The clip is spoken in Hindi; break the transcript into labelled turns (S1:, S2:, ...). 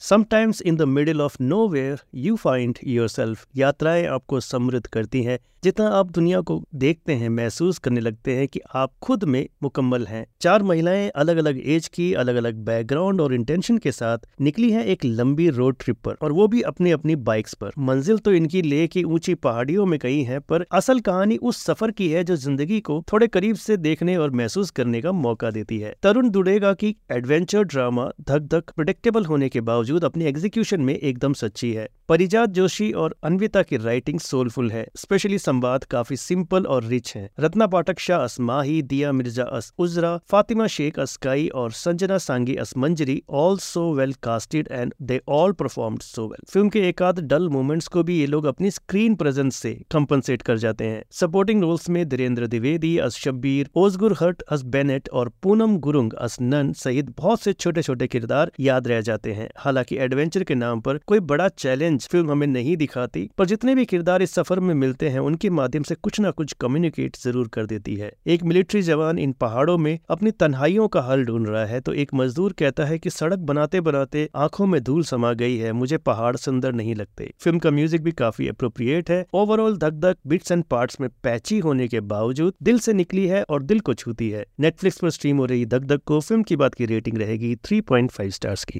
S1: Sometimes in the middle of nowhere you find yourself यात्राएँ आपको समृद्ध करती हैं। जितना आप दुनिया को देखते हैं, महसूस करने लगते हैं कि आप खुद में मुकम्मल हैं। चार महिलाएँ अलग अलग एज की अलग अलग बैकग्राउंड और इंटेंशन के साथ निकली हैं एक लंबी रोड ट्रिप पर, और वो भी अपनी अपनी बाइक्स पर। मंजिल तो इनकी लेह की ऊँची पहाड़ियों में कहीं है, पर असल कहानी उस सफ़र की है जो ज़िंदगी को थोड़े करीब से देखने और महसूस करने का मौका देती है। तरुण दुडेगा की एडवेंचर ड्रामा धक धक प्रिडिक्टेबल होने के बावजूद बावजूद अपनी एग्जीक्यूशन में एकदम सच्ची है। परिजात जोशी और अनविता की राइटिंग सोलफुल है। स्पेशली संवाद काफ़ी सिंपल और रिच है। रत्ना पाठक शाह अस माही दिया मिर्ज़ा अस उजरा, फातिमा शेख अस्काई और Sanjana Sanghi as Manjari all so well casted and they all perform so well film के एक आध डल मोमेंट्स को भी ये लोग अपनी स्क्रीन प्रेजेंस से कंपनसेट कर जाते हैं। सपोर्टिंग रोल्स में धीरेन्द्र द्विवेदी, अस शब्बीर, ओजगुर हट, अस बेनेट और पूनम गुरुंग, अस नन सहित बहुत से छोटे छोटे किरदार याद रह जाते हैं। हालाँकि एडवेंचर के नाम पर कोई बड़ा चैलेंज फ़िल्म हमें नहीं दिखाती, पर जितने भी किरदार इस सफ़र में मिलते हैं, उनके माध्यम से कुछ ना कुछ कम्युनिकेट ज़रूर कर देती है। एक मिलिट्री जवान इन पहाड़ों में अपनी तन्हाइयों का हल ढूंढ रहा है तो एक मजदूर कहता है कि सड़क बनाते बनाते आँखों में धूल समा गई है, मुझे पहाड़ सुंदर नहीं लगते। फ़िल्म का म्यूज़िक भी काफ़ी अप्रोप्रिएट है। Overall Dhak Dhak bits and parts में पैची होने के बावजूद दिल से निकली है और दिल को छूती है। नेटफ्लिक्स पर स्ट्रीम हो रही धक धक को फ़िल्म की बात की रेटिंग रहेगी थ्री स्टार्स की।